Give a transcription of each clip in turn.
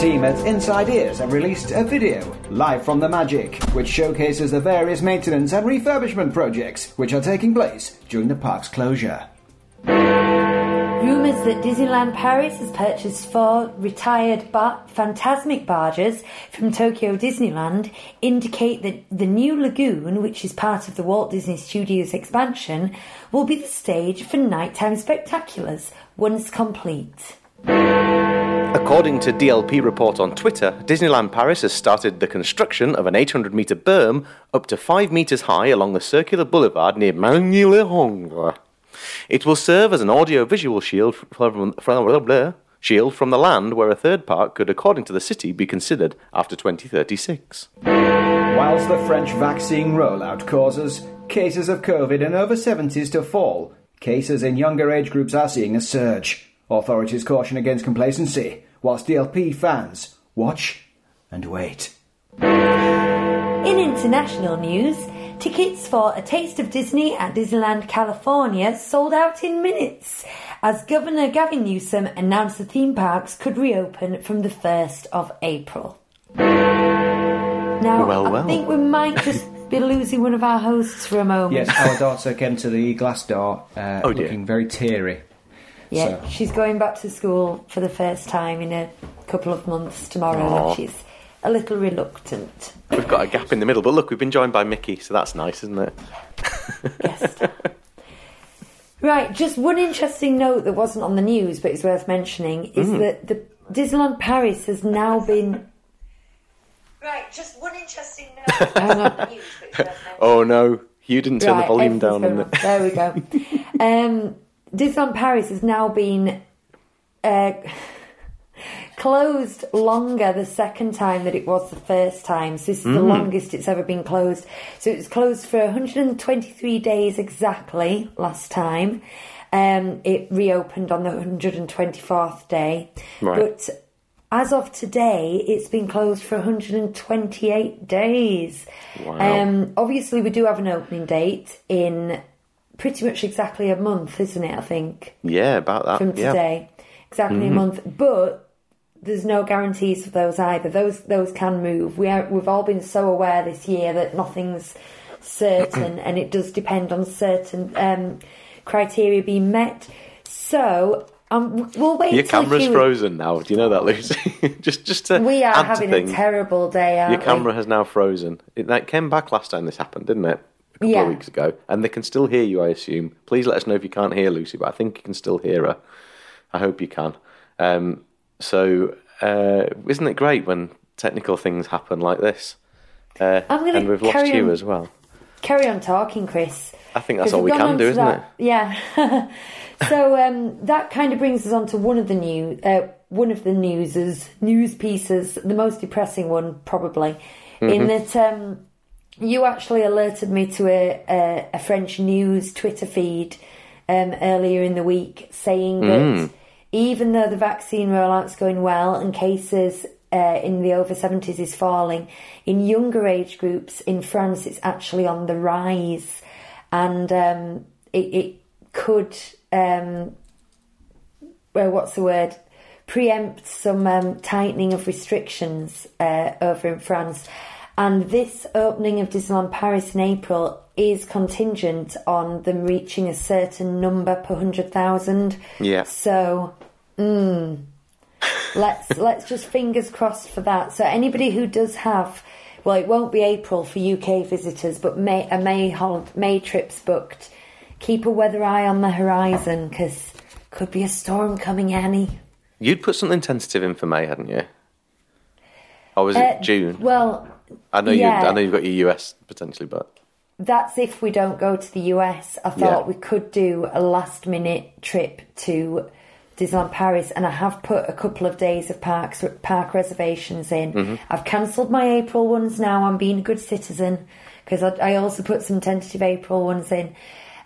Team at Inside Ears have released a video, live from the Magic, which showcases the various maintenance and refurbishment projects which are taking place during the park's closure. Rumours that Disneyland Paris has purchased four retired bar- Fantasmic barges from Tokyo Disneyland indicate that the new lagoon, which is part of the Walt Disney Studios expansion, will be the stage for nighttime spectaculars once complete. According to DLP report on Twitter, Disneyland Paris has started the construction of an 800 metre berm up to 5 metres high along the circular boulevard near Magny-le-Hongre. It will serve as an audio-visual shield from, from, shield from the land where a third park could, according to the city, be considered after 2036. Whilst the French vaccine rollout causes cases of COVID in over 70s to fall, cases in younger age groups are seeing a surge. Authorities caution against complacency, whilst DLP fans watch and wait. In international news, tickets for A Taste of Disney at Disneyland California sold out in minutes as Governor Gavin Newsom announced the theme parks could reopen from the 1st of April. Now, Well, I think we might just be losing one of our hosts for a moment. Yes, our daughter came to the glass door uh, Oh, looking very teary. Yeah, So- she's going back to school for the first time in a couple of months tomorrow, Aw. and she's a little reluctant. We've got a gap in the middle, but look, we've been joined by Mickey, so that's nice, isn't it? guest. right, just one interesting note that wasn't on the news but is worth mentioning is Mm. that the Disneyland Paris has now been. Right, just one interesting note. that on news, but it's worth mentioning. Oh no, you didn't turn the volume down on everything's it. There we go. um, Disneyland Paris has now been uh, closed longer the second time that it was the first time. So this is Mm. the longest it's ever been closed. So it was closed for 123 days exactly last time. Um, it reopened on the 124th day. Right. But as of today, it's been closed for 128 days. Wow. Um, obviously, we do have an opening date in pretty much exactly a month, isn't it? I think Yeah, about that. from yeah. Mm-hmm. today, exactly a month. But there's no guarantees for those either. Those those can move. We are we've all been so aware this year that nothing's certain, and it does depend on certain um, criteria being met. So um, we'll wait. Your camera's Hugh- frozen now. Do you know that, Lucy? just, just to We are having a terrible day. Aren't Your camera we? has now frozen. It that came back last time this happened, didn't it? A couple Yeah. of weeks ago, and they can still hear you. I assume. Please let us know if you can't hear Lucy, but I think you can still hear her. I hope you can. Um, so, uh, isn't it great when technical things happen like this? Uh, I'm gonna and we've lost you on- as well. Carry on talking, Chris. I think that's all we can do, isn't it? Yeah. so um, that kind of brings us on to one of the new, uh, one of the newses, news pieces, the most depressing one probably, in Mm-hmm. that um, you actually alerted me to a, a, a French news Twitter feed um, earlier in the week saying that Mm. even though the vaccine rollout's going well and cases uh, in the over 70s is falling, in younger age groups in France it's actually on the rise. And um, it, it could, um, well, what's the word? Preempt some um, tightening of restrictions uh, over in France. And this opening of Disneyland Paris in April is contingent on them reaching a certain number per 100,000. Yeah. So, mm, let's let's just fingers crossed for that. So anybody who does have, well, it won't be April for UK visitors, but May a May May trips booked. Keep a weather eye on the horizon because could be a storm coming, Annie. You'd put something tentative in for May, hadn't you? Or was Uh, it June? Well, I know yeah. you. I know you've got your US potentially, but that's if we don't go to the US. I thought Yeah. we could do a last minute trip to Disneyland Paris, and I have put a couple of days of parks park reservations in. Mm-hmm. I've cancelled my April ones now. I'm being a good citizen because I, I also put some tentative April ones in.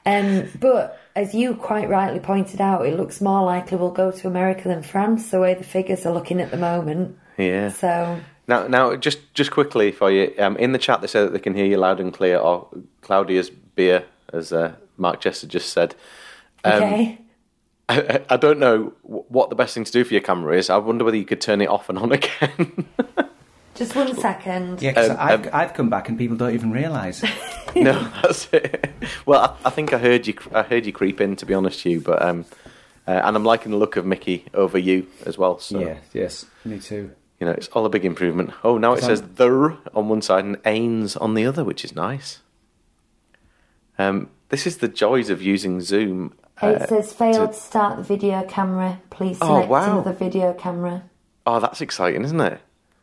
Um, but as you quite rightly pointed out, it looks more likely we'll go to America than France, the way the figures are looking at the moment. Yeah. So, Now, now, just just quickly for you, um, in the chat they say that they can hear you loud and clear, or Claudia's beer, as uh, Mark Chester just said. Um, okay. I, I don't know what the best thing to do for your camera is. I wonder whether you could turn it off and on again. Just one second. Yeah, 'cause Um, I've, um, I've come back and people don't even realise. no, that's it. Well, I, I think I heard you. I heard you creep in, to be honest, to you. But um, uh, and I'm liking the look of Mickey over you as well. So yeah, yes, me too. You know, it's all a big improvement. Oh, now it says I'm- the on one side and Ains on the other, which is nice. Um, this is the joys of using Zoom. It uh, says failed to- to start the video camera. Please Oh, wow. another video camera. Oh, that's exciting, isn't it?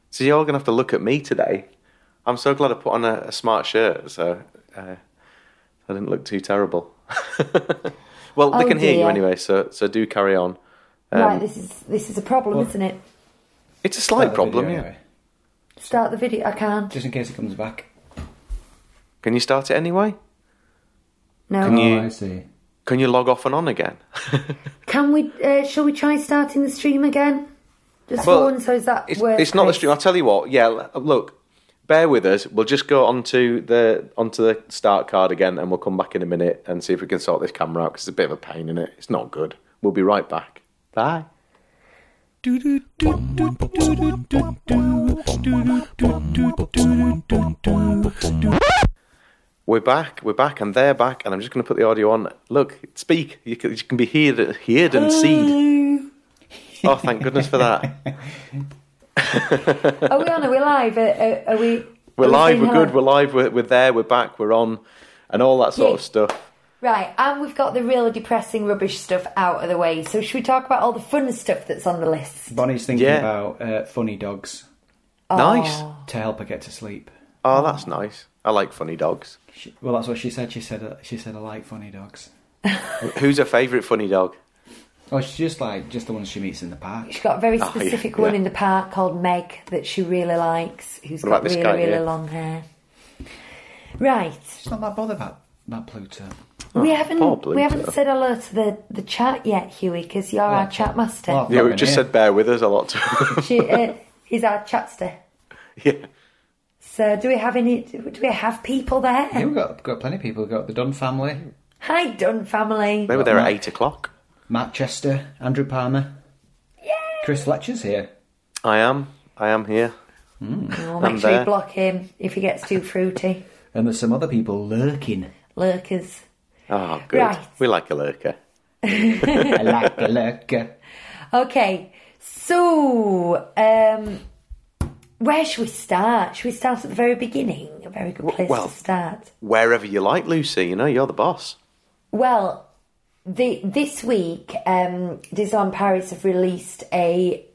So you're all going to have to look at me today. I'm so glad I put on a, a smart shirt, so uh, I didn't look too terrible. well, they Oh, can hear you anyway, so so do carry on. Um, right, this is this is a problem, well- isn't it? It's a slight problem, video yeah. anyway, Start the video. I can't. Just in case it comes back. Can you start it anyway? No. Can you- Oh, I see. Can you log off and on again? Can we? Uh, shall we try starting the stream again? Just Well, one, so is that It's, worth it's not the stream. I'll tell you what. Yeah, look, bear with us. We'll just go onto the onto the start card again, and we'll come back in a minute and see if we can sort this camera out because it's a bit of a pain in it. It's not good. We'll be right back. Bye. We're back. We're back, and they're back. And I'm just going to put the audio on. Look, speak. You can, you can be heard, heard and seen. Oh, thank goodness for that. Are we on? Are we live? Are, are, are we? We're are live, saying we're hello? good, we're live, we're, we're there, we're back, we're on, and all that sort Yeah. of stuff. Right, and we've got the really depressing rubbish stuff out of the way. So should we talk about all the fun stuff that's on the list? Bonnie's thinking Yeah. about uh, funny dogs Nice. to help her get to sleep. Oh, that's nice. I like funny dogs. She, well, that's what she said. She said uh, she said I like funny dogs. Who's her favourite funny dog? Oh, she's just like just the ones she meets in the park. She's got a very Oh, yeah, specific one yeah. in the park called Meg that she really likes, who's What got about this really, guy really here? long hair. Right. She's not that bothered about about Pluto. We haven't poor we haven't said hello to the, the chat yet, Huey, because you're our chat master. well, Yeah, we've just here. said bear with us a lot. She, uh, he's our chatster. yeah. So, do we have any? Do we have people there? Yeah, we've got got plenty of people. We've got the Dunn family, Hi, Dunn family. They were there at 8 o'clock. Matt Chester, Andrew Palmer, Yeah Chris Fletcher's here. I am. I am here. Oh, I'm make sure you block him if he gets too fruity. And there's some other people lurking. Lurkers. Oh, good. Right. We like a lurker. I like a lurker. Okay, so um, where should we start? Should we start at the very beginning? A very good place well- to start. Wherever you like, Lucy. You know, you're the boss. Well, the this week, um, Disneyland Paris have released a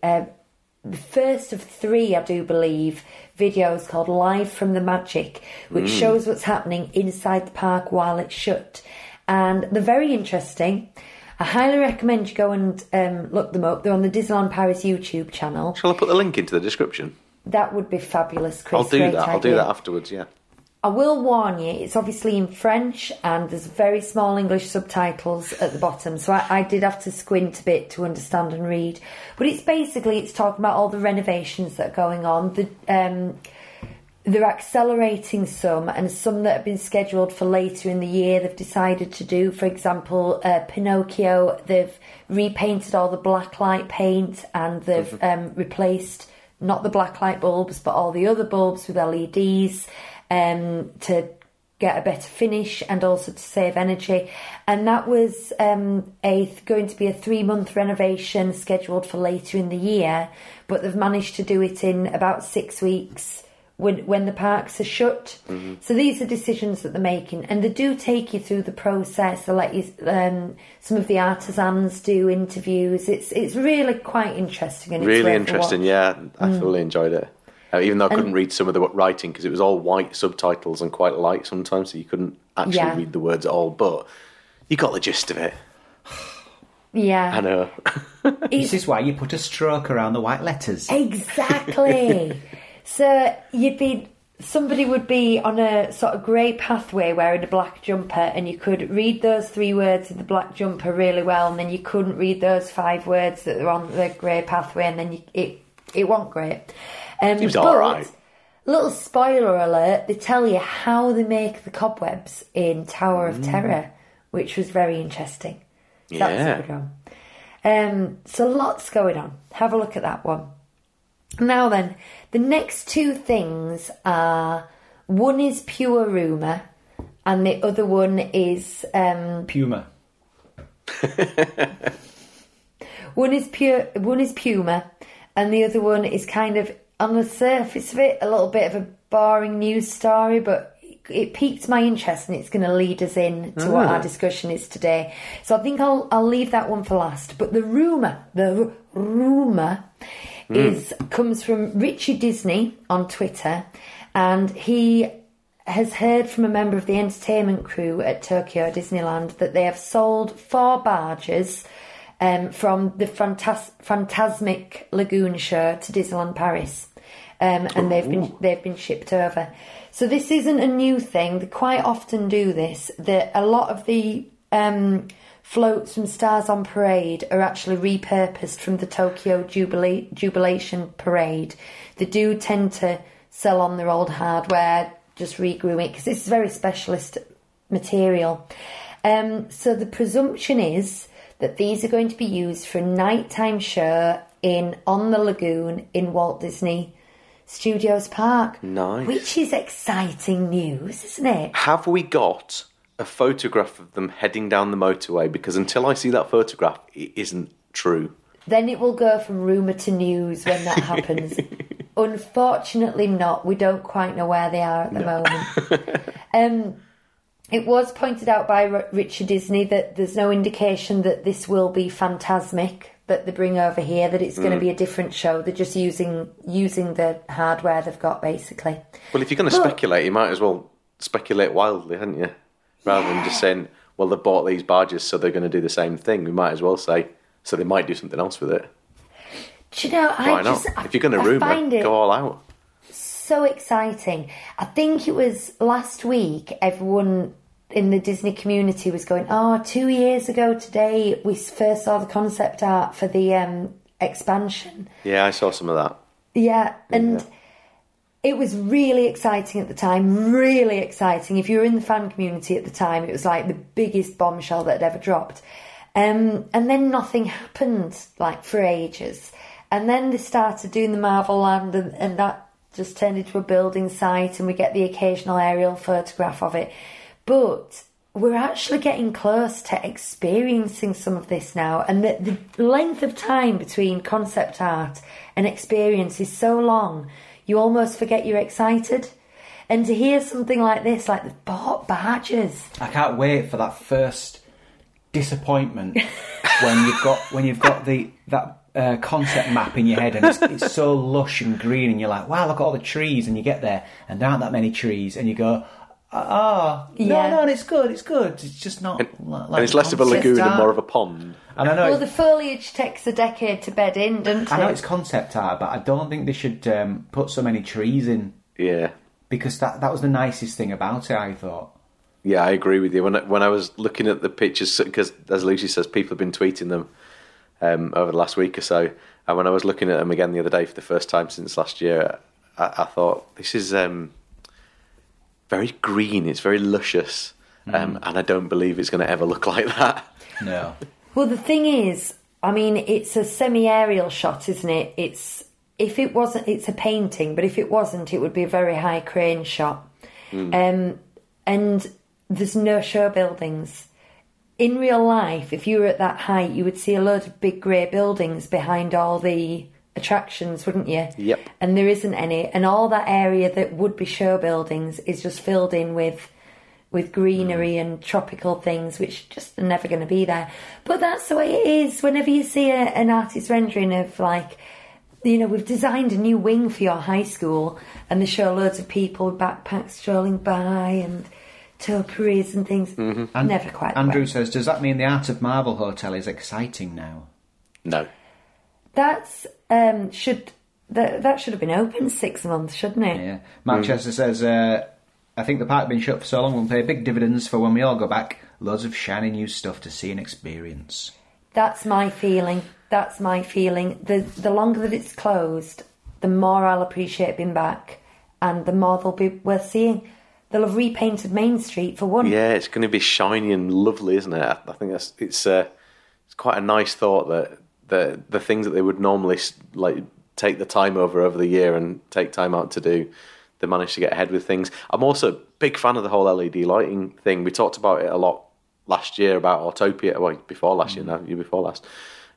the first of three, I do believe, videos called "Live from the Magic," which shows what's happening inside the park while it's shut, and they're very interesting. I highly recommend you go and um, look them up. They're on the Disneyland Paris YouTube channel. Shall I put the link into the description? That would be fabulous, Chris. I'll do Great that. I'll do that afterwards, yeah. I will warn you, it's obviously in French and there's very small English subtitles at the bottom, so I, I did have to squint a bit to understand and read. But it's basically it's talking about all the renovations that are going on. The um, they're accelerating some, and some that have been scheduled for later in the year. They've decided to do, for example, uh, Pinocchio. They've repainted all the black light paint, and they've um, replaced not the black light bulbs, but all the other bulbs with LEDs um, to get a better finish and also to save energy. And that was um, a going to be a three month renovation scheduled for later in the year, but they've managed to do it in about six weeks when when the parks are shut. So these are decisions that they're making, and they do take you through the process. They let you um, some of the artisans do interviews. It's it's really quite interesting and Really worth interesting, yeah. I fully enjoyed it. Uh, even though I couldn't read some of the writing because it was all white subtitles and quite light sometimes, so you couldn't actually Yeah. read the words at all. But you got the gist of it. Yeah, I know. This is why you put a stroke around the white letters. Exactly. so you'd be somebody would be on a sort of grey pathway wearing a black jumper, and you could read those three words in the black jumper really well, and then you couldn't read those five words that are on the grey pathway, and then you, it it wasn't great. Um, Seems but, alright. Little spoiler alert: they tell you how they make the cobwebs in Tower Mm. of Terror, which was very interesting. So That's a good one. Um, so lots going on. Have a look at that one. Now then, the next two things are one is pure rumour and the other one is um, Puma. one is pure one is Puma and the other one is kind of on the surface of it a little bit of a boring news story but it- piqued my interest and it's going to lead us in to what our discussion is today. So I think I'll I'll leave that one for last. But the rumor, the r- rumor is comes from Richard Disney on Twitter and he has heard from a member of the entertainment crew at Tokyo Disneyland that they have sold four barges um, from the Phantas- Fantasmic Lagoon show to Disneyland Paris, um, and they've been they've been shipped over. So this isn't a new thing. They quite often do this. That a lot of the um, floats from Stars on Parade are actually repurposed from the Tokyo Jubilee Jubilation Parade. They do tend to sell on their old hardware, just regroom it because it's very specialist material. Um, so the presumption is that these are going to be used for a nighttime show in on the lagoon in Walt Disney Studios Park. Nice. Which is exciting news, isn't it? Have we got a photograph of them heading down the motorway? Because until I see that photograph, it isn't true. Then it will go from rumour to news when that happens. Unfortunately, not. We don't quite know where they are at the moment. um, it was pointed out by R- Richard Disney that there's no indication that this will be Fantasmic that they bring over here. That it's going to be a different show. They're just using using the hardware they've got, basically. Well, if you're going to Look. speculate, you might as well speculate wildly, hadn't you? Rather than just saying, well, they bought these barges, so they're going to do the same thing. We might as well say, so they might do something else with it. Do you know? Why I not? just, if you're going to rumour, it go all out. so exciting. I think it was last week, everyone in the Disney community was going, Oh, two years ago today, we first saw the concept art for the um, expansion. Yeah, I saw some of that. Yeah, and Yeah. It was really exciting at the time, really exciting. If you were in the fan community at the time, it was like the biggest bombshell that had ever dropped. Um, and then nothing happened, like for ages. And then they started doing the Marvel Land, and, and that just turned into a building site, and we get the occasional aerial photograph of it. But we're actually getting close to experiencing some of this now, and the, the length of time between concept art and experience is so long, you almost forget you're excited. And to hear something like this, like the bought barges, I can't wait for that first disappointment when you've got when you've got the that uh, concept map in your head and it's, it's so lush and green and you're like, wow, look at all the trees, and you get there and there aren't that many trees, and you go. Ah, Yeah. no, no, it's good, it's good. It's just not. And, like and it's less of a concept lagoon and art. more of a pond. And I know, well, the foliage takes a decade to bed in, doesn't it? I know it's concept art, but I don't think they should um, put so many trees in Yeah. because that that was the nicest thing about it. I thought. Yeah, I agree with you. When I, when I was looking at the pictures, because as Lucy says, people have been tweeting them um, over the last week or so, and when I was looking at them again the other day for the first time since last year, I, I thought this is um, very green. It's very luscious, um, and I don't believe it's going to ever look like that. No. Well, the thing is, I mean, it's a semi-aerial shot, isn't it? It's if it wasn't, it's a painting, but if it wasn't, it would be a very high crane shot. Um, and there's no show buildings. In real life, if you were at that height, you would see a load of big grey buildings behind all the attractions, wouldn't you? Yep. And there isn't any, and all that area that would be show buildings is just filled in with with greenery mm. and tropical things, which just are never going to be there. But that's the way it is. Whenever you see a, an artist rendering of like, you know, we've designed a new wing for your high school, and they show loads of people with backpacks strolling by and topiaries and things. Mm-hmm. And Never quite. Andrew way. says, "Does that mean the Art of Marvel Hotel is exciting now?" No. That's um, should that that should have been open six months, shouldn't it? Yeah. Mark Chester says, uh, I think the park being shut for so long will pay big dividends for when we all go back. Loads of shiny new stuff to see and experience. That's my feeling. That's my feeling. The the longer that it's closed, the more I'll appreciate being back, and the more they'll be worth seeing. They'll have repainted Main Street for one. Yeah, it's going to be shiny and lovely, isn't it? I I think that's it's uh, it's quite a nice thought that the the things that they would normally like take the time over over the year and take time out to do, they managed to get ahead with things. I'm also a big fan of the whole LED lighting thing. We talked about it a lot last year about Autopia, well before last year, no, year before last.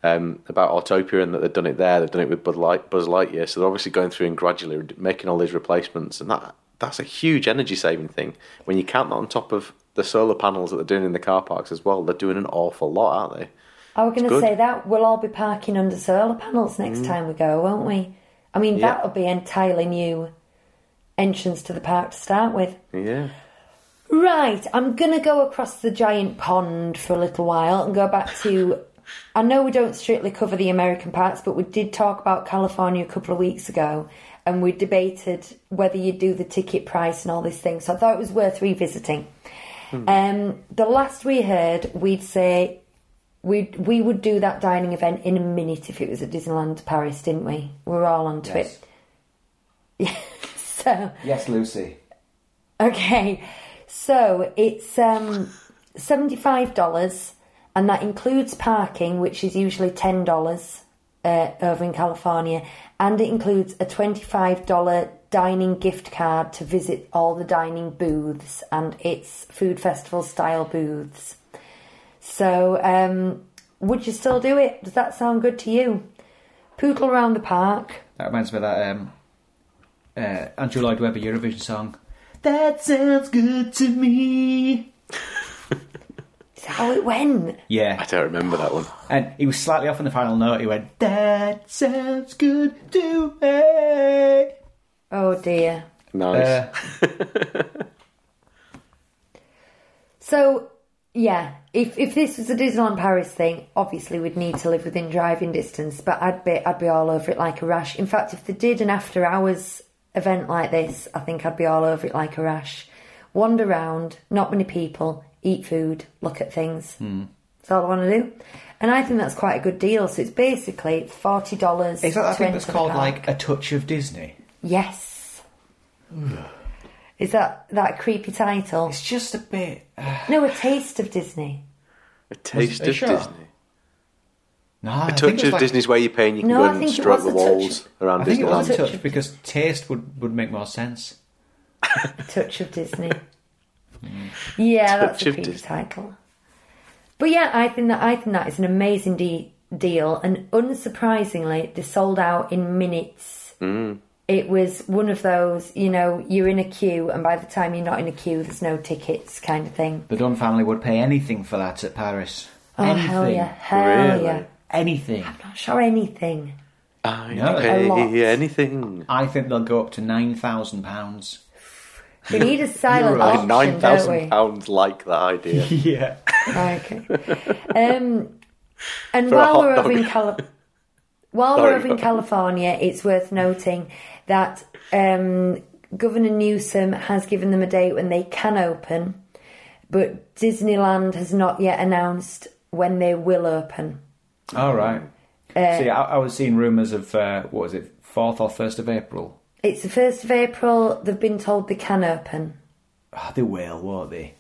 Um, about Autopia and that they've done it there, they've done it with Buzz, Light, Buzz Lightyear, so they're obviously going through and gradually making all these replacements, and that that's a huge energy saving thing. When you count that on top of the solar panels that they're doing in the car parks as well, they're doing an awful lot, aren't they? I was going to say that we'll all be parking under solar panels next time we go, won't we? I mean, Yeah. that'll be entirely new entrance to the park to start with. Yeah. Right, I'm going to go across the giant pond for a little while and go back to. I know we don't strictly cover the American parts, but we did talk about California a couple of weeks ago and we debated whether you'd do the ticket price and all these things. So I thought it was worth revisiting. Um, the last we heard, we'd say we we would do that dining event in a minute if it was at Disneyland Paris, didn't we? We were all onto Yes. it. So. Yes, Lucy. Okay, so it's um, seventy-five dollars, and that includes parking, which is usually ten dollars uh, over in California, and it includes a twenty-five dollar dining gift card to visit all the dining booths and its food festival style booths. So, um, would you still do it? Does that sound good to you? Poodle around the park. That reminds me of that um, uh, Andrew Lloyd Webber Eurovision song. That sounds good to me. Is that how it went? Yeah. I don't remember that one. and he was slightly off on the final note. He went, "That sounds good to me." Oh dear. Nice. Uh, So, yeah, if if this was a Disneyland Paris thing, obviously we'd need to live within driving distance. But I'd be I'd be all over it like a rash. In fact, if they did an after hours event like this, I think I'd be all over it like a rash. Wander around, not many people, eat food, look at things. Hmm. That's all I want to do. And I think that's quite a good deal. So it's basically forty dollars. is that that thing that's called like a touch of Disney? Yes. Is that that creepy title? It's just a bit. Uh, No, a taste of Disney. a taste of sure? Disney. no, A I touch of like- Disney's where you pay and you can No, go I and think it stroke was the a touch walls around I think it was a Touch touch because taste would, would make more sense. A touch of Disney. yeah, that's a creepy Disney. title. But yeah, I think that I think that is an amazing de- deal, and unsurprisingly, they sold out in minutes. Mm. It was one of those, you know, you're in a queue, and by the time you're not in a queue, there's no tickets, kind of thing. The Dunn family would pay anything for that at Paris. Oh anything. hell yeah, hell Really? yeah! Anything. I'm not sure anything. I No. A lot. pay anything. I think they'll go up to nine thousand pounds. We need a silent Right. auction, Nine don't thousand we? pounds like that idea. Yeah. Okay. Um, and For a while hot we're over dog. in Cali- while Sorry, we're over in. California, it's worth noting that um, Governor Newsom has given them a date when they can open, but Disneyland has not yet announced when they will open. All right. See, I, I was seeing rumours of uh, what was it, fourth or first of April. It's the first of April. They've been told they can open. Oh, they will, won't they?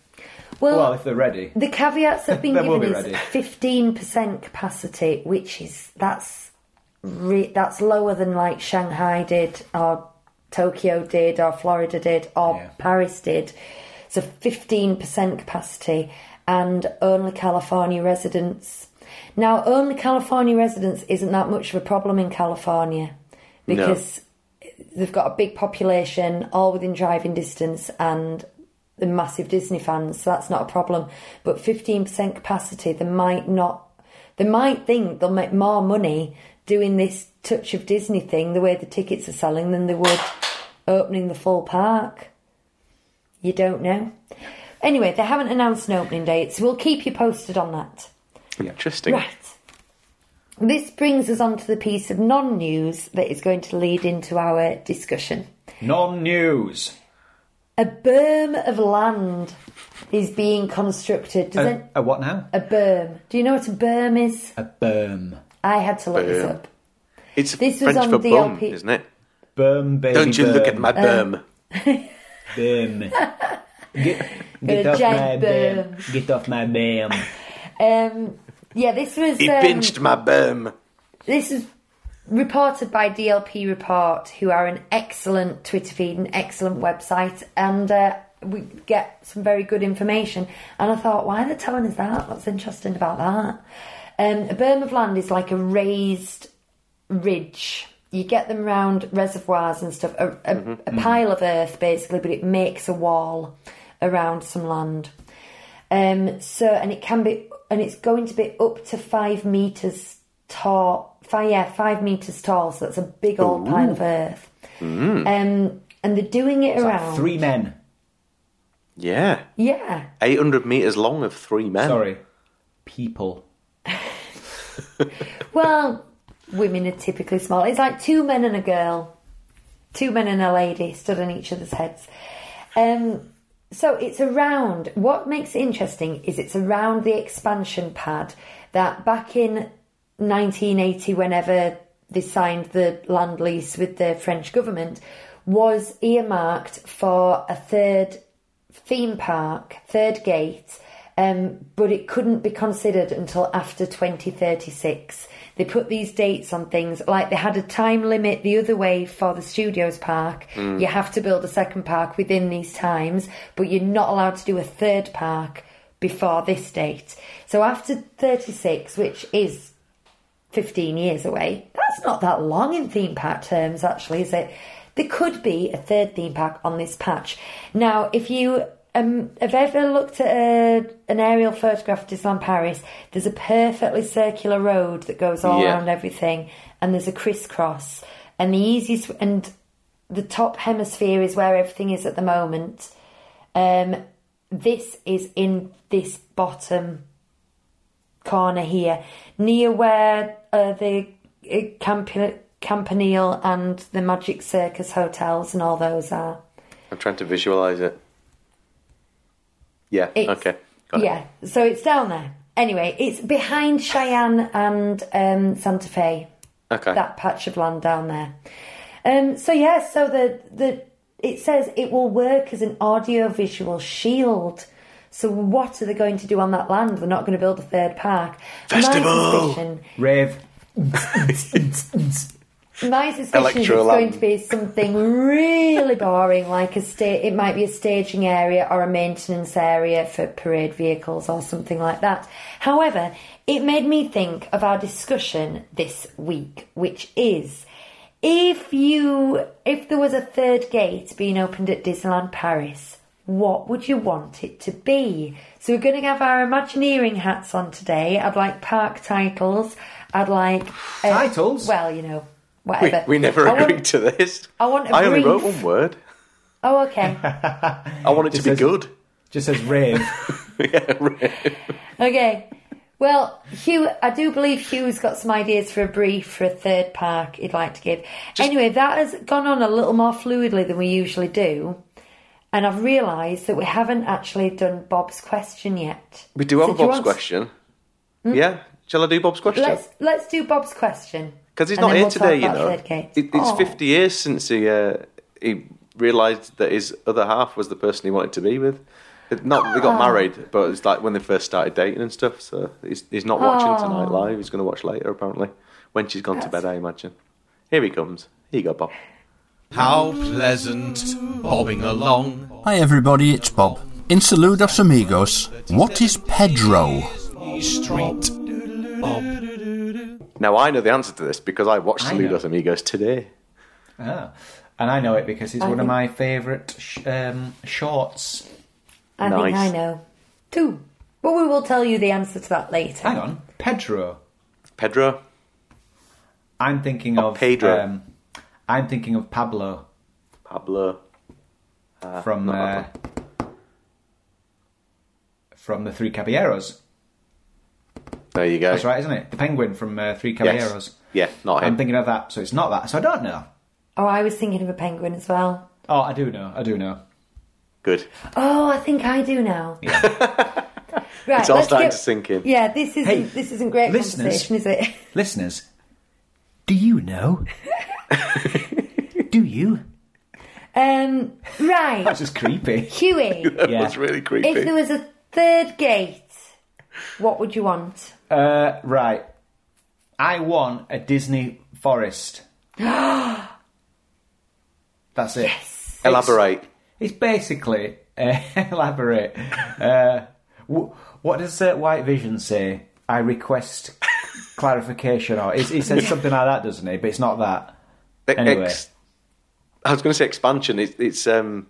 Well, Well, if they're ready. The caveats have been given be is fifteen percent capacity, which is that's re- that's lower than like Shanghai did, or Tokyo did, or Florida did, or Yeah. Paris did. So fifteen percent capacity, and only California residents. Now, only California residents isn't that much of a problem in California because they've got a big population, all within driving distance, and the massive Disney fans, so that's not a problem. But fifteen percent capacity, they might not. They might think they'll make more money doing this touch of Disney thing, the way the tickets are selling, than they would opening the full park. You don't know. Anyway, they haven't announced an opening date, so we'll keep you posted on that. Interesting. Right. this brings us on to the piece of non news that is going to lead into our discussion. Non news. A berm of land is being constructed. Does A, it, a what now? a berm. Do you know what a berm is? A berm. I had to look this up. It's This was on for bum, DLP. isn't it? Berm, baby. Don't you look at my berm. Berm. Get, a get off my giant berm. berm. Get off my berm. Um, yeah, this was he um, pinched my berm. this is reported by DLP Report, who are an excellent Twitter feed, an excellent website, and uh, we get some very good information. And I thought, why are they telling us that? What's interesting about that? Um, a berm of land is like a raised ridge. You get them round reservoirs and stuff, a, a, a pile of earth basically, but it makes a wall around some land. Um, so, and it can be, and it's going to be up to five meters tall. Five, yeah, five meters tall. So that's a big old pile of earth. Um, and they're doing it around. Three men. Yeah. Yeah. 800 metres long of three men. Sorry. People. Well, women are typically small. It's like two men and a girl, two men and a lady stood on each other's heads. Um, so it's around. What makes it interesting is it's around the expansion pad that back in 1980, whenever they signed the land lease with the French government, was earmarked for a third theme park, third gate, um, but it couldn't be considered until after 2036. They put these dates on things like they had a time limit the other way for the studios park. You have to build a second park within these times, but you're not allowed to do a third park before this date. So after 36, which is 15 years away. That's not that long in theme park terms, actually, is it? There could be a third theme park on this patch. Now, if you um, have ever looked at a, an aerial photograph of Disneyland Paris, there's a perfectly circular road that goes all Yeah. around everything, and there's a crisscross. And the easiest, and the top hemisphere is where everything is at the moment. Um, this is in this bottom corner here, near where uh, the uh, Camp- Campanile and the Magic Circus hotels and all those are. I'm trying to visualise it. Yeah, It's- okay. Got it. Yeah, so it's down there. Anyway, it's behind Cheyenne and um, Santa Fe. Okay. That patch of land down there. Um, so yeah, so the the it says it will work as an audio-visual shield. So what are they going to do on that land? They're not going to build a third park. Festival! My suspicion Rave. My suspicion is it's going to be something really boring, like a sta- It might be a staging area or a maintenance area for parade vehicles or something like that. However, it made me think of our discussion this week, which is if you if there was a third gate being opened at Disneyland Paris, what would you want it to be? So we're going to have our Imagineering hats on today. I'd like park titles. I'd like uh, Titles? Well, you know, whatever. we never I agreed want- to this. I want a I only wrote one word. Oh, okay, I want it to be says- good. Just says rave. yeah, right. okay. Well, Hugh, I do believe Hugh's got some ideas for a brief for a third park he'd like to give. anyway, that has gone on a little more fluidly than we usually do. And I've realised that we haven't actually done Bob's question yet. We do have So a do Bob's want- question. Hmm? Yeah? Shall I do Bob's question? Let's let's do Bob's question. Because he's and not here we'll today, you know. It, it's Oh. 50 years since he uh, he realised that his other half was the person he wanted to be with. It- Not that they got Oh. married, but it's like when they first started dating and stuff. So he's, he's not watching Oh. tonight live. He's going to watch later, apparently. When she's gone to bed, I imagine. Here he comes. Here you go, Bob. How pleasant, bobbing along. Hi everybody, it's Bob. In Saludos Amigos, what is Pedro? Street. Bob. Now, I know the answer to this because I watched I know. Saludos Amigos today. ah. And I know it because it's I one of my favourite sh- um, shorts. I think I know. Two. But we will tell you the answer to that later. Hang on. Pedro. Pedro? I'm thinking Oh, of Pedro. Um, I'm thinking of Pablo Pablo. Ah, from uh, Pablo. from the Three Caballeros. There you go. That's right, isn't it? The penguin from uh, Three Yes. Caballeros. Yeah, not him. I'm thinking of that, so it's not that. So I don't know. Oh, I was thinking of a penguin as well. Oh, I do know. I do know. Good. Oh, I think I do now. right, It's all let's starting get- to sink in. Yeah, this isn't Hey, this isn't great listeners. conversation, is it? Listeners, do you know? do you? Um, right, That's just creepy. Huey. That Yeah. was really creepy. if there was a third gate, what would you want? Uh, right. I want a Disney forest. That's it. Elaborate. It's basically uh, elaborate. Uh, wh- what does uh, White Vision say? I request clarification, or he says something like that, doesn't he? But it's not that. Anyway. Ex- I was going to say expansion. It's, it's um,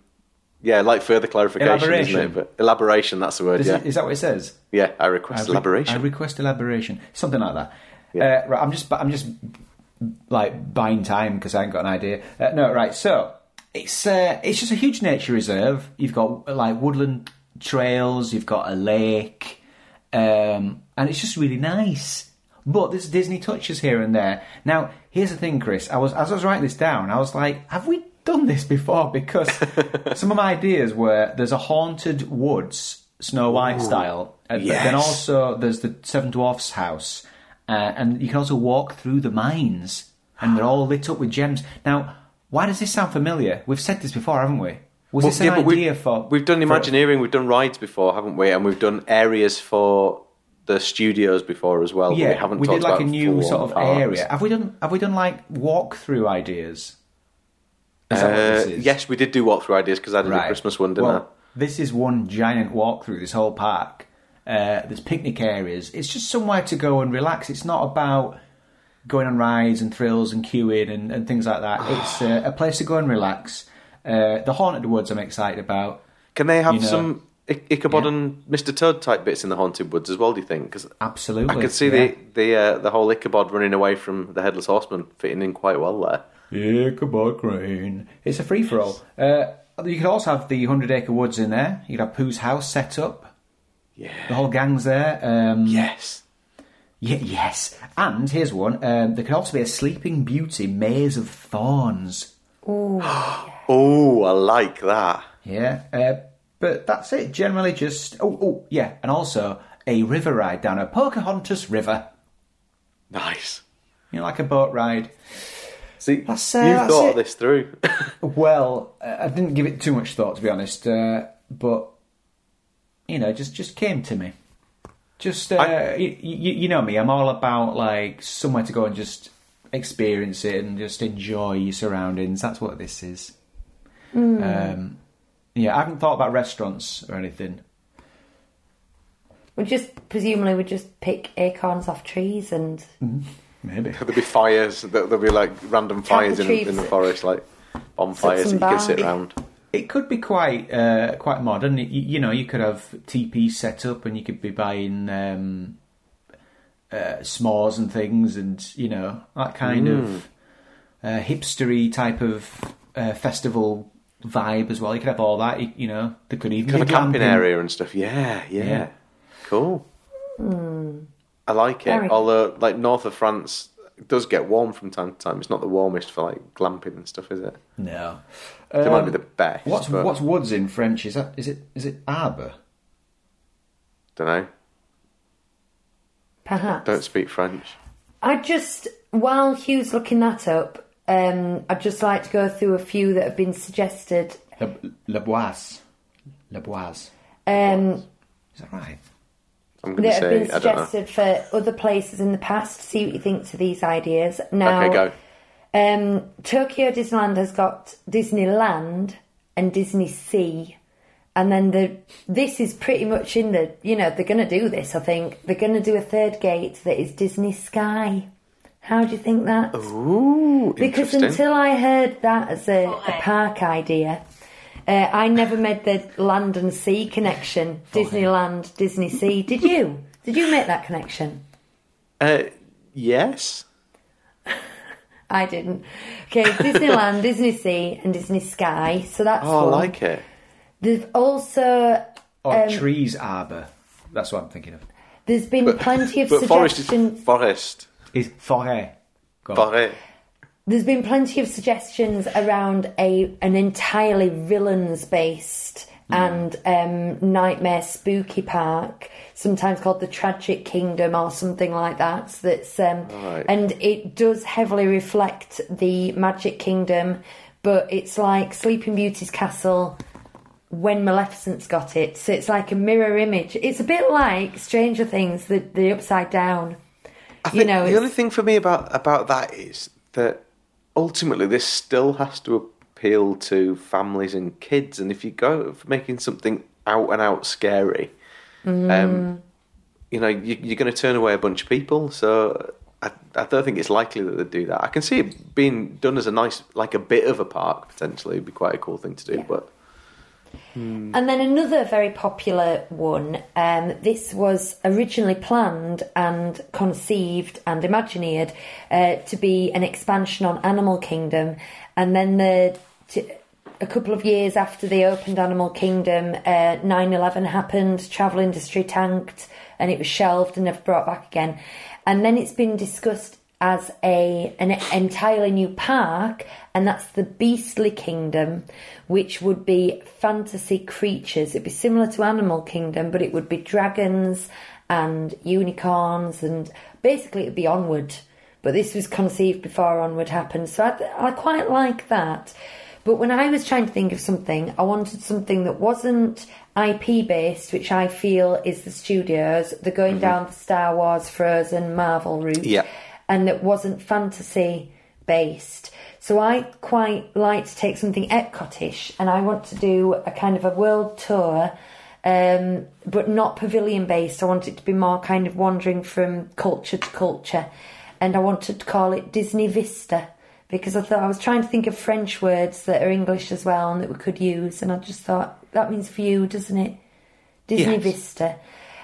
yeah, like further clarification, isn't it? But elaboration, that's the word. Is, yeah, it, is that what it says? yeah. I I request re- elaboration. I request elaboration, something like that. Yeah. Uh, right, I'm just, I'm just like buying time because I ain't got an idea. Uh, no, right. So it's, uh, it's just a huge nature reserve. You've got like woodland trails. You've got a lake, um, and it's just really nice. But there's Disney touches here and there. Now, here's the thing, Chris. I was as I was writing this down, I was like, have we done this before? Because some of my ideas were there's a haunted woods, Snow White style, And but then also there's the Seven Dwarfs house, uh, and you can also walk through the mines, and they're all lit up with gems. Now, why does this sound familiar? We've said this before, haven't we? Was Well, this an yeah, idea we've, for? We've done for- Imagineering, we've done rides before, haven't we? And we've done areas for the studios before as well. Yeah, we haven't we talked did like a new sort of area. Have we done? Have we done like walkthrough ideas? Is that what Uh, this is? yes, we did do walkthrough ideas because I did a Christmas one, didn't well, this is one giant walkthrough. This whole park. Uh, there's picnic areas. It's just somewhere to go and relax. It's not about going on rides and thrills and queuing and, and things like that. It's uh, a place to go and relax. Uh, the haunted woods I'm excited about. Can they have you know- some I- Ichabod Yeah. and Mr. Toad type bits in the Haunted Woods as well? Do you think? Because Absolutely, I could see yeah. the the uh, the whole Ichabod running away from the headless horseman fitting in quite well there. Ichabod Crane. It's a free for all. Uh, you could also have the Hundred Acre Woods in there. You could have Pooh's house set up. Yeah. The whole gang's there. Um, Yes. Yeah, yes. And here's one. Um, there could also be a Sleeping Beauty maze of thorns. Oh, I like that. Yeah. Uh, but that's it. Generally just. Oh, oh, yeah. And also a river ride down a Pocahontas River. Nice. You know, like a boat ride. See, That's, uh, you that's thought it. of this through. Well, uh, I didn't give it too much thought, to be honest. Uh, but, you know, just, just came to me. Just, uh, I- y- y- you know me, I'm all about, like, somewhere to go and just experience it and just enjoy your surroundings. That's what this is. Um, yeah, I haven't thought about restaurants or anything. We just presumably would just pick acorns off trees and Maybe. There'll be fires. there- There'll be like random fires in, in the forest, like bonfires that some you can sit around. It could be quite uh, quite modern. You, you know, you could have TP set up, and you could be buying um, uh, s'mores and things, and you know that kind of uh, hipstery type of uh, festival vibe as well. You could have all that. You, you know, there could even Kind be of a camping glamping. area and stuff. Yeah, yeah. Yeah. Cool. I like it. Very. Although, like north of France, it does get warm from time to time. It's not the warmest for like glamping and stuff, is it? No, It might be Um, the best. What's but what's woods in French? Is that is it is it arbor? Don't know. perhaps. Don't speak French. I just, while Hugh's looking that up, um, I'd just like to go through a few that have been suggested. Le, Le Bois. Le Bois. Um, Is that right? I'm going to that have say been I don't know. suggested for other places in the past. See what you think to these ideas. Now, Okay, go. Um, Tokyo Disneyland has got Disneyland and Disney Sea, and then the this is pretty much in the you know they're going to do this. I think they're going to do a third gate that is Disney Sky. How do you think that? Ooh, because interesting. until I heard that as a, a park idea, uh, I never made the land and sea connection. Disneyland, Disney Sea. Did you? Did you make that connection? Uh, yes. I didn't. Okay, Disneyland, Disney Sea, and Disney Sky. So that's Oh, I like it. There's also Or Um, trees arbor. That's what I'm thinking of. There's been plenty of But forest suggestions. is forest. Is forêt. Go. Forêt. There's been plenty of suggestions around a an entirely villains based and um, nightmare spooky park, sometimes called the Tragic Kingdom or something like that. That's um, Right. and it does heavily reflect the Magic Kingdom, but it's like Sleeping Beauty's castle when Maleficent's got it. So it's like a mirror image. It's a bit like Stranger Things, the the upside down. I You know, the only thing for me about about that is that ultimately this still has to appeal to families and kids, and if you go for making something out and out scary, Mm. um, you know you, you're going to turn away a bunch of people. So I, I don't think it's likely that they'd do that. I can see it being done as a nice, like a bit of a park potentially. It'd be quite a cool thing to do, Yeah. but. And then another very popular one. Um, this was originally planned and conceived and imagineered uh, to be an expansion on Animal Kingdom, and then the. T- a couple of years after they opened Animal Kingdom, uh, 9-11 happened, travel industry tanked, and it was shelved and never brought back again. And then it's been discussed as a an entirely new park, and that's the Beastly Kingdom, which would be fantasy creatures. It'd be similar to Animal Kingdom, but it would be dragons and unicorns, and basically it'd be Onward. But this was conceived before Onward happened, so I, I quite like that. But when I was trying to think of something, I wanted something that wasn't IP based, which I feel is the studios. They're going mm-hmm. down the Star Wars, Frozen, Marvel route Yeah. And that wasn't fantasy based. So I quite like to take something Epcotish, and I want to do a kind of a world tour, um, but not pavilion based. I want it to be more kind of wandering from culture to culture, and I wanted to call it Disney Vista because I thought I was trying to think of French words that are English as well and that we could use, and I just thought that means view, doesn't it? Disney Yes. Vista.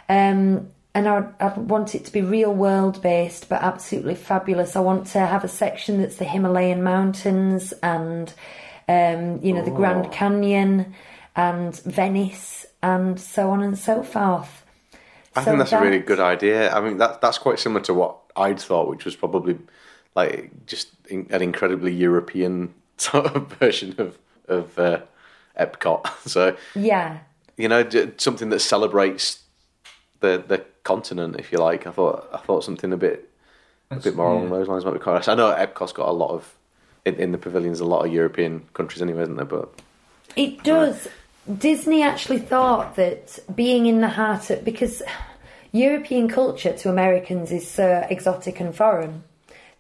Um, and I, I want it to be real world based, but absolutely fabulous. I want to have a section that's the Himalayan mountains and, um, you know, the Grand Canyon and Venice and so on and so forth. I So think that's a really good idea. I mean, that that's quite similar to what I'd thought, which was probably like just in, an incredibly European sort of version of of uh, Epcot. So Yeah. you know, something that celebrates the the continent, if you like. I thought I thought something a bit a bit more along those lines might be quite nice. I know Epcot's got a lot of in, in the pavilions, a lot of European countries anyway, isn't there? But It does. Disney actually thought that being in the heart of because European culture to Americans is so exotic and foreign.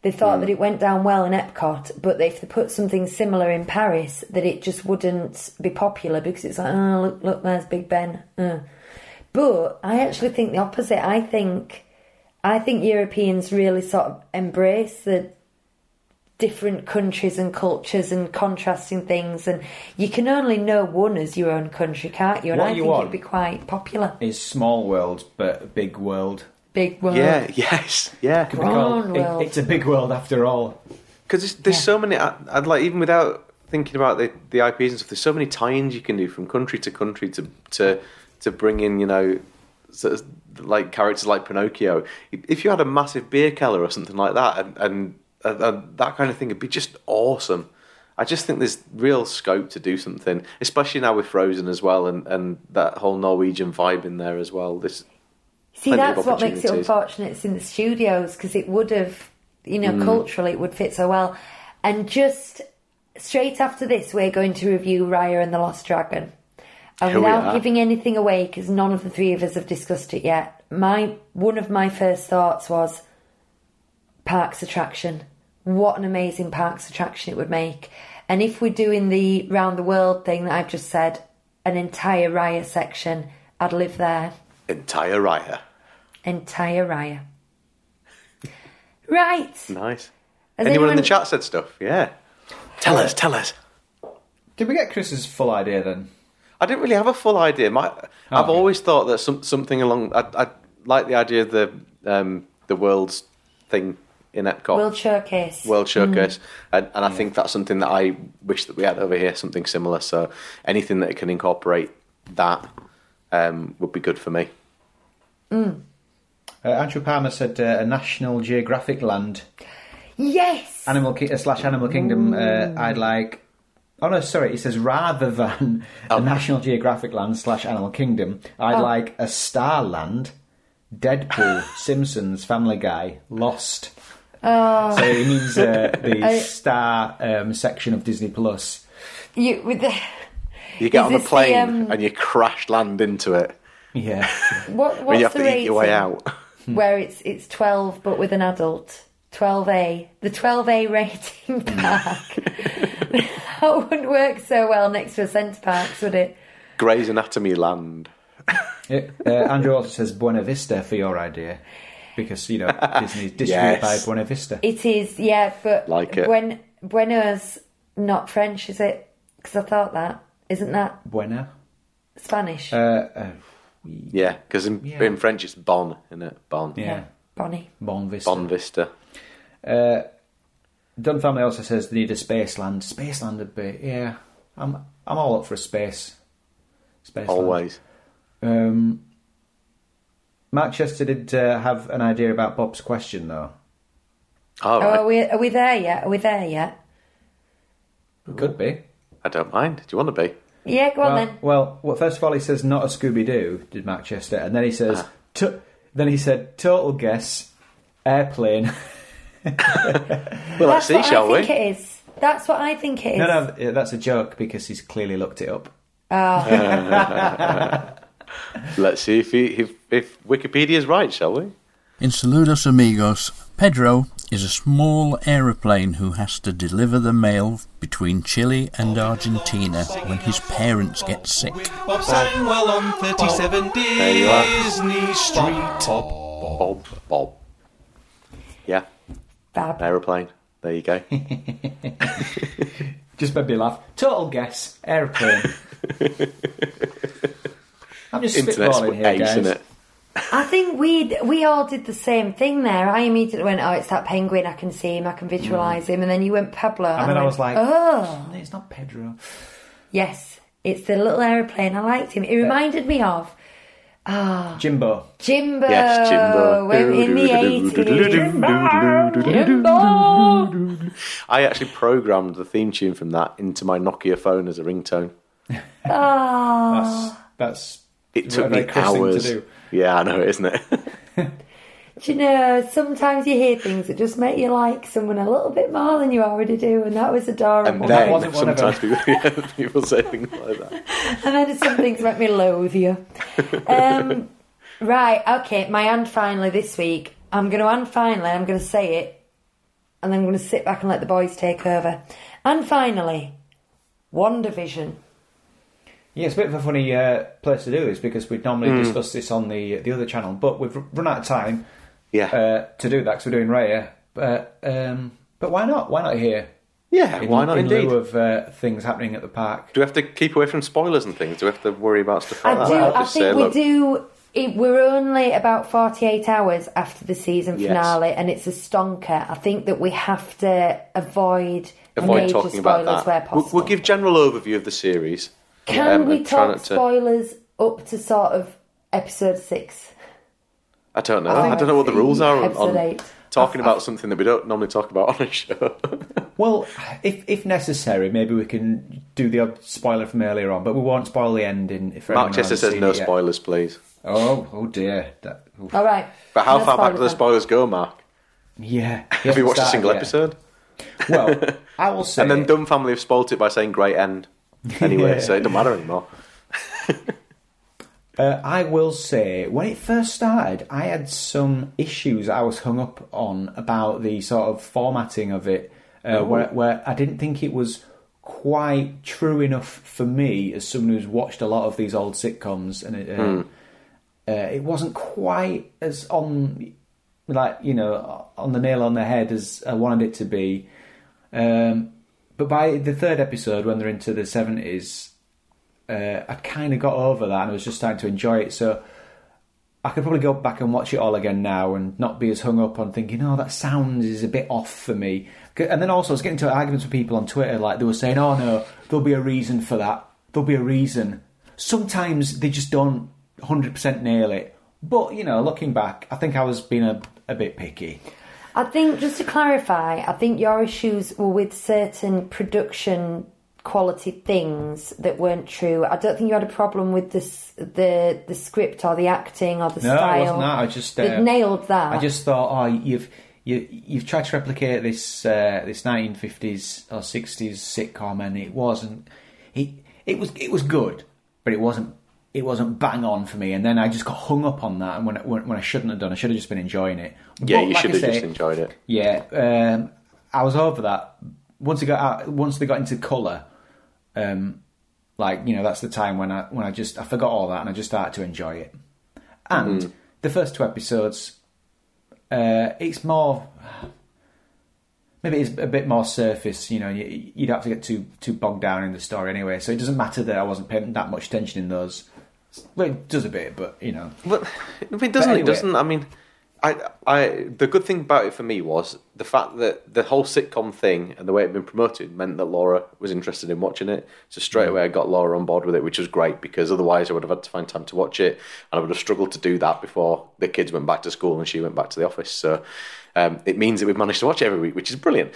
They thought that it went down well in Epcot, but if they put something similar in Paris, that it just wouldn't be popular because it's like, oh look, look, there's Big Ben. Uh. But I actually think the opposite. I think, I think Europeans really sort of embrace the different countries and cultures and contrasting things and you can only know one as your own country can't you and What i you think want- it'd be quite popular Is small world, but a big world. big world yeah, yes, yeah. Could be called- Small it- it's a big world after all. Because there's, there's Yeah. so many. I- I'd like even without thinking about the the IPs and stuff. There's so many tie-ins you can do from country to country to to to bring in. You know, sort of like characters like Pinocchio. If you had a massive beer keller or something like that, and and, that kind of thing, it'd be just awesome. I just think there's real scope to do something, especially now with Frozen as well, and, and that whole Norwegian vibe in there as well. This see that's what makes it unfortunate it's in the studios because it would have you Mm. know culturally it would fit so well and just straight after this we're going to review raya and the lost dragon and Here we without are. giving anything away because none of the three of us have discussed it yet my one of my first thoughts was parks attraction. What an amazing parks attraction it would make. And if we're doing the round the world thing that I've just said, an entire Raya section, I'd live there. entire Raya, Entire Raya. Right. nice. Has anyone, in the chat said stuff? Yeah. Tell us, tell us. Did we get Chris's full idea then? I didn't really have a full idea. My, I've okay. always thought that some, something along. I, I like the idea of the um, the world's thing in Epcot, World Showcase. World Showcase, and, and I think that's something that I wish that we had over here, something similar. So anything that can incorporate that um, would be good for me. Uh, Andrew Palmer said uh, a National Geographic land. Yes. Animal Ki- uh, slash Animal Kingdom. Uh, I'd like. Oh no, sorry. He says rather than a National Geographic land slash Animal Kingdom, I'd Oh. like a Star Land, Deadpool, Simpsons, Family Guy, Lost. Oh, So he means uh, the I- Star um, section of Disney Plus. you with the You get on a this the, plane um, and you crash land into it, Yeah. what? What's you have the to rating? eat your way out. Where it's it's twelve, but with an adult. Twelve A, the twelve A rating park. that wouldn't work so well next to a Center Parcs, would it? Grey's Anatomy land. Yeah, uh, Andrew also says Buena Vista for your idea. Because, you know, Disney's distributed by Buena Vista. It is, yeah, but Like it. Buen, Buenos not French, is it? Because I thought that isn't that Buena? Spanish? Uh, uh, Yeah, because in, Yeah. in French it's Bon, isn't it? Bon. yeah. Bonnie. Bon Vista. Bon Vista. Uh, Dunn family also says they need a space land. Space land would be yeah. I'm I'm all up for a space. Space land. Always. Um, Mark Chester did uh, have an idea about Bob's question though. All Oh, are we are we there yet? Are we there yet? Could be. I don't mind. Do you want to be? Yeah, go on then. well, well, first of all, he says not a Scooby Doo. Did Mark Chester, and then he says, Ah. to- then he said total guess, airplane. Well, let's see, what shall I we? think it is. That's what I think it is. no, no, uh, that's a joke because he's clearly looked it up. Oh, Let's see if, he, if if Wikipedia's right, shall we? In Saludos Amigos, Pedro is a small aeroplane who has to deliver the mail between Chile and Argentina when his parents get sick. Bob Sangwell on 37 There you are. Disney Street. Bob, Bob. Yeah, Fab. aeroplane. There you go. Just made me laugh. Total guess, airplane. I'm just Internet's spitballing here, ace, guys. isn't it? I think we we all did the same thing there. I immediately went, "Oh, it's that penguin. I can see him. I can visualise mm. him." And then you went Pablo, And then I went, was like, "Oh, It's not Pedro. yes, it's the little aeroplane. I liked him. It reminded me of Ah. Jimbo. Jimbo. Yes, Jimbo. when- in the eighties. Jimbo. I actually programmed the theme tune from that into my Nokia phone as a ringtone. Oh, That's that's It took me Chris thing hours. to do. Yeah, I know, isn't it? Do you know? Sometimes you hear things that just make you like someone a little bit more than you already do, and that was adorable. and that then wasn't one of sometimes people, yeah, people say things like that. and then some things make me loathe you. Um, right, okay, my and finally this week. I'm going to and finally, I'm going to say it, and then I'm going to sit back and let the boys take over. And finally, WandaVision. Yeah, it's a bit of a funny uh, place to do this because we'd normally discuss this on the the other channel, but we've run out of time Yeah. uh, to do that because we're doing Raya. But um, but why not? Why not here? yeah, In, why not in indeed? lieu of uh, things happening at the park. Do we have to keep away from spoilers and things? Do we have to worry about stuff like I that? do. I'll I think say, we look, do. It, we're only about 48 hours after the season Yes. finale, and it's a stonker. I think that we have to avoid, avoid major talking about spoilers that. where We'll, possible. we'll give general overview of the series. Can um, we talk not to- spoilers up to sort of episode six? I don't know. I I, don't know what the rules are on, on eight. talking about something that we don't normally talk about on a show. Well, if if necessary, maybe we can do the odd spoiler from earlier on, but we won't spoil the ending. If anyone Mark Chester says no spoilers, please. Oh, oh dear. That, oof. All right. But how No far back do the spoilers spoilers go, Mark? Yeah. Have you watched a single episode? Well, I will say. And then Dumb Family have spoilt it by saying great end. Anyway, Yeah. so it doesn't matter anymore. Uh, I will say, when it first started, I had some issues I was hung up on about the sort of formatting of it, uh, where, where I didn't think it was quite true enough for me as someone who's watched a lot of these old sitcoms, and it, uh, uh, it wasn't quite as on, like you know, on the nail on the head as I wanted it to be. Um, but by the third episode, when they're into the seventies, uh, I kind of got over that and I was just starting to enjoy it. So I could probably go back and watch it all again now and not be as hung up on thinking, oh, that sound is a bit off for me. And then also, I was getting into arguments with people on Twitter, like they were saying, oh no, there'll be a reason for that. There'll be a reason. Sometimes they just don't 100% nail it. But you know, looking back, I think I was being a, a bit picky. I think, just to clarify, I think your issues were with certain production quality things that weren't true. I don't think you had a problem with this, the the script or the acting or the No, style. it wasn't that. I just uh, nailed that. I just thought, oh, you've you you've tried to replicate this uh, this 1950s or 60s sitcom, and it wasn't. It it was it was good, but it wasn't it wasn't bang on for me. And then I just got hung up on that, and when I- when, when I shouldn't have done, I should have just been enjoying it. Yeah, But you like should I have say, just enjoyed it. Yeah, um, I was over that once they got out. Once they got into colour, um, like you know, that's the time when I when I just I forgot all that and I just started to enjoy it. And the first two episodes, uh, it's more maybe it's a bit more surface. You know, you, you don't have to get too too bogged down in the story anyway. So it doesn't matter that I wasn't paying that much attention in those. Well, it does a bit, but you know, But it doesn't. anyway. It doesn't. I mean, I, I. The good thing about it for me was the fact that the whole sitcom thing and the way it had been promoted meant that Laura was interested in watching it. So straight away, I got Laura on board with it, which was great because otherwise, I would have had to find time to watch it, and I would have struggled to do that before the kids went back to school and she went back to the office. So um, it means that we've managed to watch it every week, which is brilliant.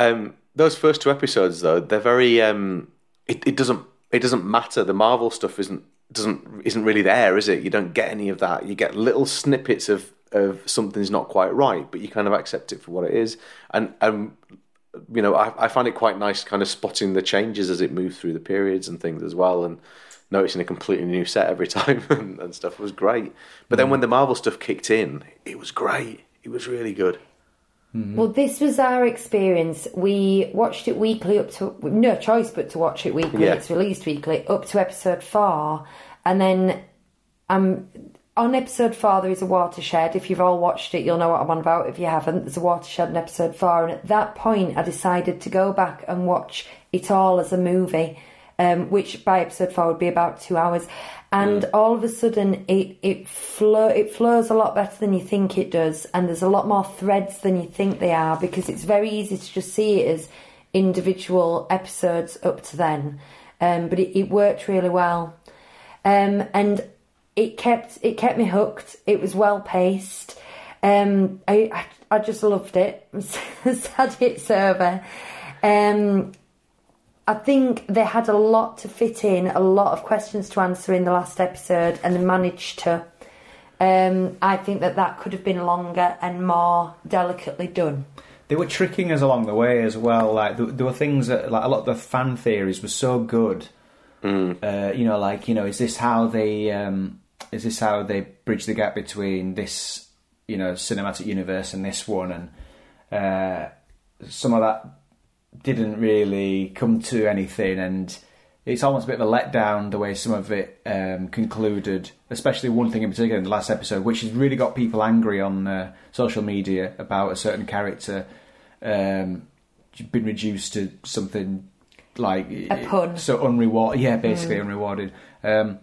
Um, those first two episodes, though, they're very. Um, it, it doesn't. It doesn't matter. The Marvel stuff isn't doesn't isn't really there, is it? You don't get any of that. You get little snippets of of something's not quite right, but you kind of accept it for what it is. And and you know, I, I find it quite nice, kind of spotting the changes as it moves through the periods and things as well, and noticing a completely new set every time and, and stuff was great. But then mm. when the Marvel stuff kicked in, it was great. It was really good. Mm-hmm. Well, this was our experience. We watched it weekly up to no choice but to watch it weekly. Yeah. It's released weekly up to episode four, and then um, on episode four there is a watershed. If you've all watched it, you'll know what I'm on about. If you haven't, there's a watershed in episode four, and at that point, I decided to go back and watch it all as a movie. Um, which by episode four would be about two hours, and all of a sudden it it flow it flows a lot better than you think it does, and there's a lot more threads than you think they are because it's very easy to just see it as individual episodes up to then, um, but it, it worked really well, um, and it kept it kept me hooked. It was well paced. Um, I, I I just loved it. Sad it's over. Um, I think they had a lot to fit in, a lot of questions to answer in the last episode, and they managed to. Um, I think that that could have been longer and more delicately done. they were tricking us along the way as well. Like there, there were things that, like a lot of the fan theories were so good. Uh, you know, like you know, is this how they um, is this how they bridge the gap between this you know cinematic universe and this one? And uh, some of that didn't really come to anything, and it's almost a bit of a letdown the way some of it um, concluded. Especially one thing in particular in the last episode, which has really got people angry on uh, social media about a certain character um, been reduced to something like A pun. so unrewarded. Yeah, basically unrewarded. Um,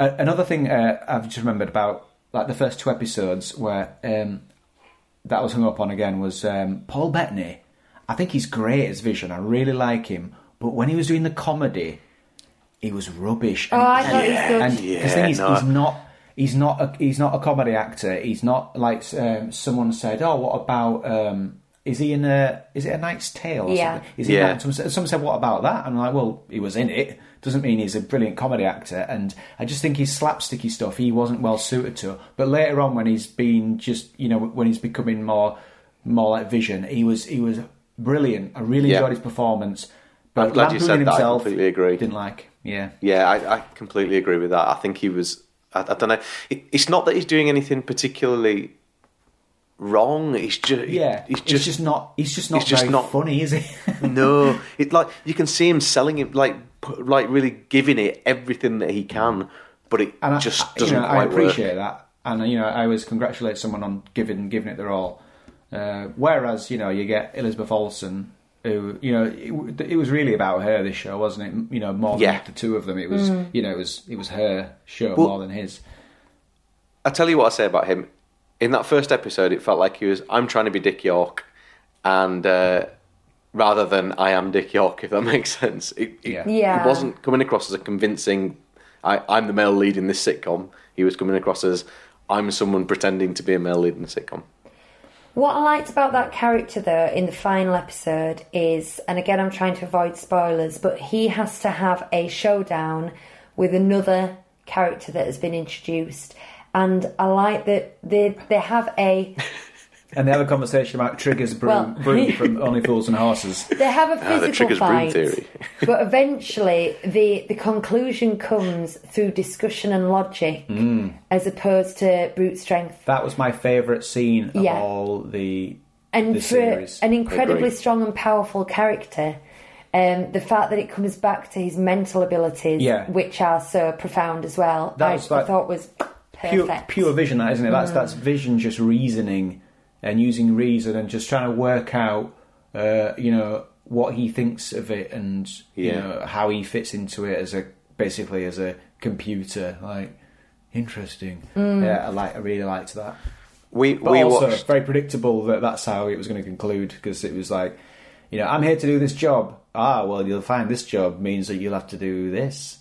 a- another thing uh, I've just remembered about like the first two episodes where um, that I was hung up on again was um, Paul Bettany. I think he's great as Vision. I really like him, but when he was doing the comedy, he was rubbish. Oh, I thought he was good. And Yeah, the thing is, no. he's not. He's not. A, he's not a comedy actor. He's not like um, someone said. Oh, what about? Um, is he in a? Is it a Knight's Tale? Or Yeah. something? Is he? Yeah. that? Someone said, someone said, "What about that?" And I'm like, "Well, he was in it. Doesn't mean he's a brilliant comedy actor." And I just think his slapsticky stuff he wasn't well suited to. But later on, when he's been just you know when he's becoming more more like Vision, he was he was brilliant. I really Yeah. enjoyed his performance. But I'm glad you said lampooning that. I himself, completely agree. Didn't like. Yeah. Yeah, I, I completely agree with that. I think he was. I, I don't know. It, it's not that he's doing anything particularly wrong. It's just. Yeah, it's just. just not. He's just not he's just very not- funny, is he? no, it like you can see him selling it, like like really giving it everything that he can, but it and just I, doesn't you know, quite I appreciate work. that, and you know, I always congratulate someone on giving giving it their all. Uh, whereas, you know, you get Elizabeth Olsen, who you know, it, it was really about her. This show, wasn't it? You know, more than Yeah. the two of them. It was, you know, it was it was her show Well- more than his. I tell you what I say about him. In that first episode, it felt like he was. I'm trying to be Dick York, and uh, rather than I am Dick York, if that makes sense, it, it, Yeah. Yeah. it wasn't coming across as a convincing. I, I'm the male lead in this sitcom. He was coming across as I'm someone pretending to be a male lead in a sitcom. What I liked about that character, though, in the final episode is, and again, I'm trying to avoid spoilers, but he has to have a showdown with another character that has been introduced. And I like that they they have a And they have a conversation about Trigger's broom, Well- broom from Only Fools and Horses. they have a Ah, the physical Trigger's broom fight, theory. but eventually the the conclusion comes through discussion and logic, Mm. as opposed to brute strength. That was my favourite scene of Yeah. all the and the for series. an incredibly strong and powerful character, um, the fact that it comes back to his mental abilities, Yeah. which are so profound as well, That I, was like I thought was pure, perfect. pure vision, that isn't it? That's that's vision, just reasoning and using reason and just trying to work out, uh, you know, what he thinks of it and you know how he fits into it as a basically as a computer. Like interesting. Yeah, I like. I really liked that. We But we also watched. very predictable that that's how it was going to conclude because it was like, you know, I'm here to do this job. Ah, well, you'll find this job means that you'll have to do this.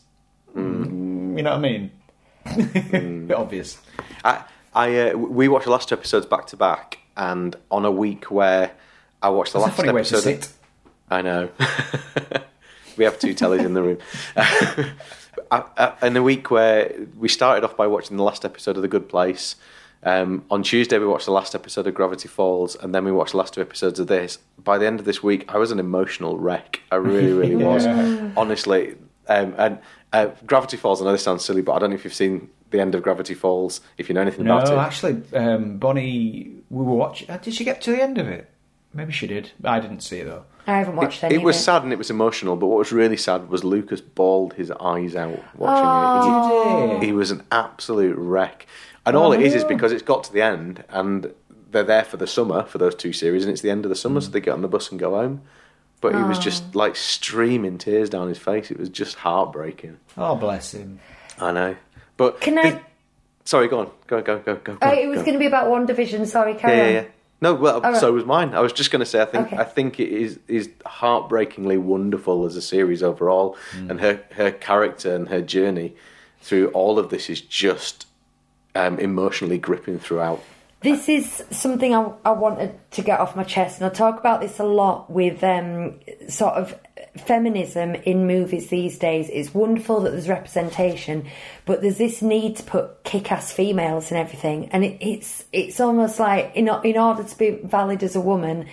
Mm, you know what I mean? Bit obvious. I, I uh, we watched the last two episodes back to back, and on a week where I watched the That's a last way episode. sit. I know. we have two tellies in the room. I, I, in a week where we started off by watching the last episode of The Good Place. Um, on Tuesday, we watched the last episode of Gravity Falls, and then we watched the last two episodes of this. By the end of this week, I was an emotional wreck. I really, really was. Honestly. Um, and uh, Gravity Falls, I know this sounds silly, but I don't know if you've seen the end of Gravity Falls, if you know anything No, about it. No, actually, um, Bonnie, we were watching. Uh, did she get to the end of it? Maybe she did. I didn't see it though. I haven't watched It, any it was of it. sad and it was emotional, but what was really sad was Lucas bawled his eyes out watching Oh. it. He, he was an absolute wreck. And all it is is because it's got to the end and they're there for the summer for those two series, and it's the end of the summer, so they get on the bus and go home. But he was just like streaming tears down his face. It was just heartbreaking. Oh, bless him. I know. But Can I- the- sorry, go on, go, go, go, go. Oh, go, it was go. going to be about WandaVision. Sorry, Yeah, carry yeah, on. yeah. No, well, All right. so was mine. I was just going to say, I think Okay. I think it is is heartbreakingly wonderful as a series overall, Hmm. and her her character and her journey through all of this is just um, emotionally gripping throughout. This is something I, I wanted to get off my chest, and I talk about this a lot with um, sort of feminism in movies these days. It's wonderful that there's representation, but there's this need to put kick-ass females and everything, and it, it's it's almost like in in order to be valid as a woman.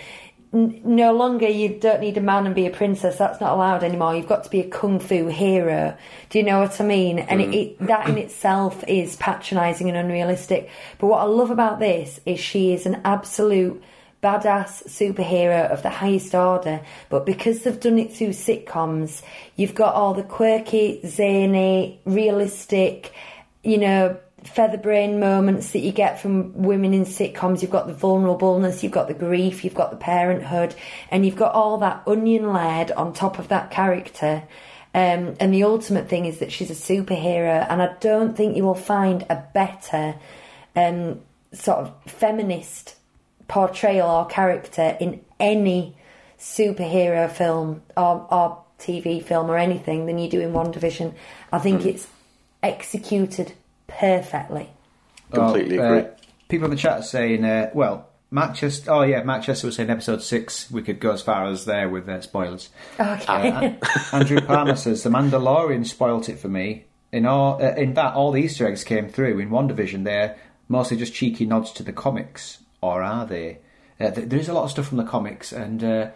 No longer you don't need a man and be a princess. That's not allowed anymore. You've got to be a kung fu hero. Do you know what I mean? And it, it, that in itself is patronising and unrealistic. But what I love about this is she is an absolute badass superhero of the highest order. But because they've done it through sitcoms, you've got all the quirky, zany, realistic, you know, featherbrain moments that you get from women in sitcoms. You've got the vulnerableness, you've got the grief, you've got the parenthood, and you've got all that onion layered on top of that character. Um, and the ultimate thing is that she's a superhero, and I don't think you will find a better um, sort of feminist portrayal or character in any superhero film or, or TV film or anything than you do in WandaVision. I think it's executed perfectly. Completely uh, agree. people in the chat are saying, uh, well, Mark Chester. Oh yeah, Mark Chester was saying episode six. We could go as far as there with uh, spoilers. Okay. Uh, Andrew Palmer says the Mandalorian spoilt it for me. In all, uh, in that all the Easter eggs came through in WandaVision. They're mostly just cheeky nods to the comics, or are they? Uh, th- there is a lot of stuff from the comics, and uh,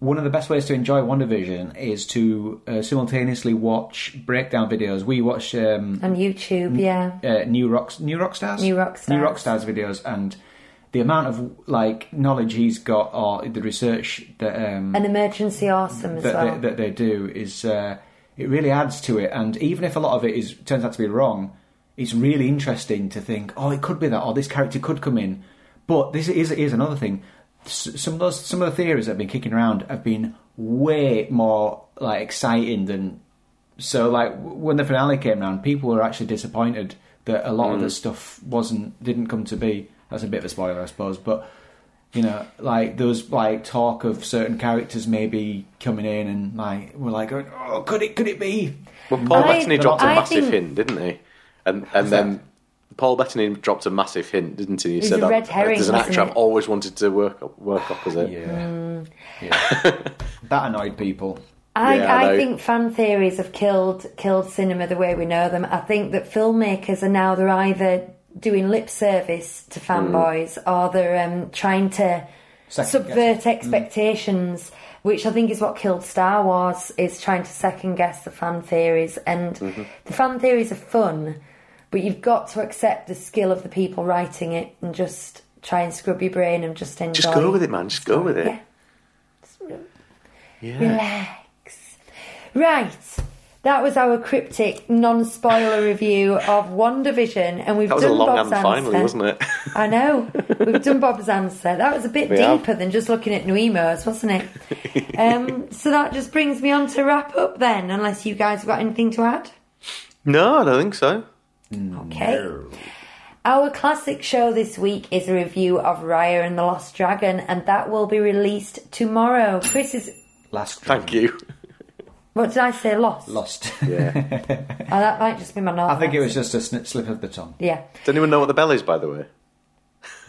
one of the best ways to enjoy WandaVision is to uh, simultaneously watch breakdown videos. We watch um, On YouTube, yeah. uh, new rocks, new rock stars, New Rockstars. New Rockstars videos, and the amount of like knowledge he's got or the research that um, An Emergency Awesome as that, well. they, that they do is uh, it really adds to it. And even if a lot of it is turns out to be wrong, it's really interesting to think, oh, it could be that, or this character could come in. But this is is another thing. Some of those some of the theories that have been kicking around have been way more like exciting than. So like when the finale came around, people were actually disappointed that a lot of the mm. stuff wasn't didn't come to be. That's a bit of a spoiler, I suppose, but you know, like there was like talk of certain characters maybe coming in, and like we're like, going, oh, could it could it be? Well, Paul I- Bettany dropped a I massive think- hint, didn't he? And and then Paul Bettany dropped a massive hint, didn't he? He It's said a that red herring, there's an wasn't actor I've it? always wanted to work up, work opposite. Yeah. Hmm. yeah. that annoyed people. I, Yeah, I I know. think fan theories have killed killed cinema the way we know them. I think that filmmakers are now they're either doing lip service to hmm. fanboys or they're um, trying to Second subvert guess. expectations, which I think is what killed Star Wars. Is trying to second guess the fan theories, and mm-hmm. the fan theories are fun, but you've got to accept the skill of the people writing it and just try and scrub your brain and just enjoy. It. Just go with it, man. Just go with it. Yeah. Yeah. Relax. Right. That was our cryptic, non-spoiler review of WandaVision, and we've That was a done long Bob's and answer. finally, wasn't it? I know. We've done Bob's answer. That was a bit We have. deeper than just looking at new emos, wasn't it? um, so that just brings me on to wrap up then, unless you guys have got anything to add. no, I don't think so. Okay. Our classic show this week is a review of Raya and the Lost Dragon, and that will be released tomorrow. Chris is. Last Thank you. What did I say? Lost. lost. Yeah. Oh, that might just be my northern I think it was just a snip, slip of the tongue. Yeah. Does anyone know what the bell is, by the way?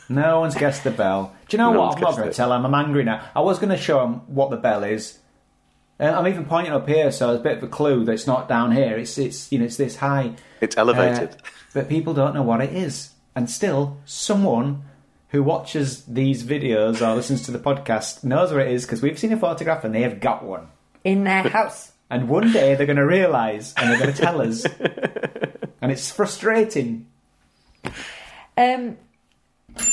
No one's guessed the bell. Do you know No what? I'm not going to tell him. I'm angry now. I was going to show him what the bell is. Uh, I'm even pointing up here, so it's a bit of a clue that it's not down here. It's it's you know it's this high. It's elevated. Uh, but people don't know what it is, and still someone who watches these videos or listens to the podcast knows where it is because we've seen a photograph and they have got one. In their house. And one day they're going to realise and they're going to tell us, and it's frustrating. Um.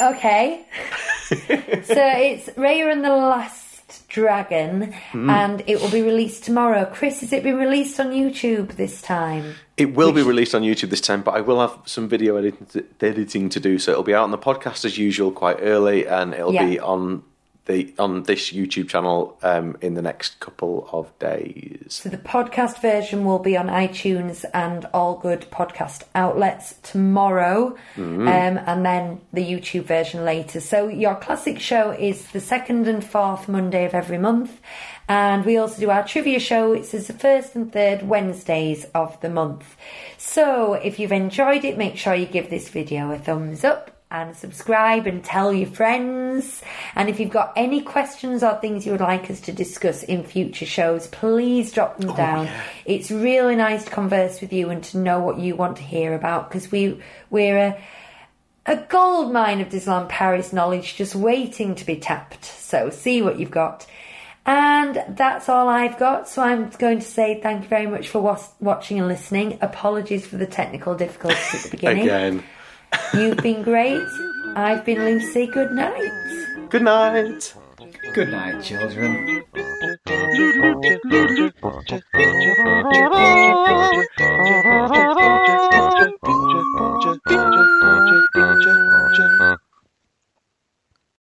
Okay. so it's Raya and the Last Dragon, Hmm. and it will be released tomorrow. Chris, has it been released on YouTube this time? It will be released on YouTube this time, but I will have some video editing, editing to do. So it'll be out on the podcast as usual, quite early, and it'll Yeah. be on the on this YouTube channel um, in the next couple of days. So the podcast version will be on iTunes and all good podcast outlets tomorrow, Mm-hmm. um, and then the YouTube version later. So your classic show is the second and fourth Monday of every month, and we also do our trivia show. It's the first and third Wednesdays of the month. So if you've enjoyed it, make sure you give this video a thumbs up and subscribe and tell your friends. And if you've got any questions or things you would like us to discuss in future shows, please drop them oh, down. It's really nice to converse with you and to know what you want to hear about because we we're a a gold mine of Disneyland Paris knowledge just waiting to be tapped. So see what you've got. And that's all I've got. So I'm going to say thank you very much for was- watching and listening. Apologies for the technical difficulties at the beginning. Again, You've been great. I've been Lucy. Good night. Good night. Good night, children.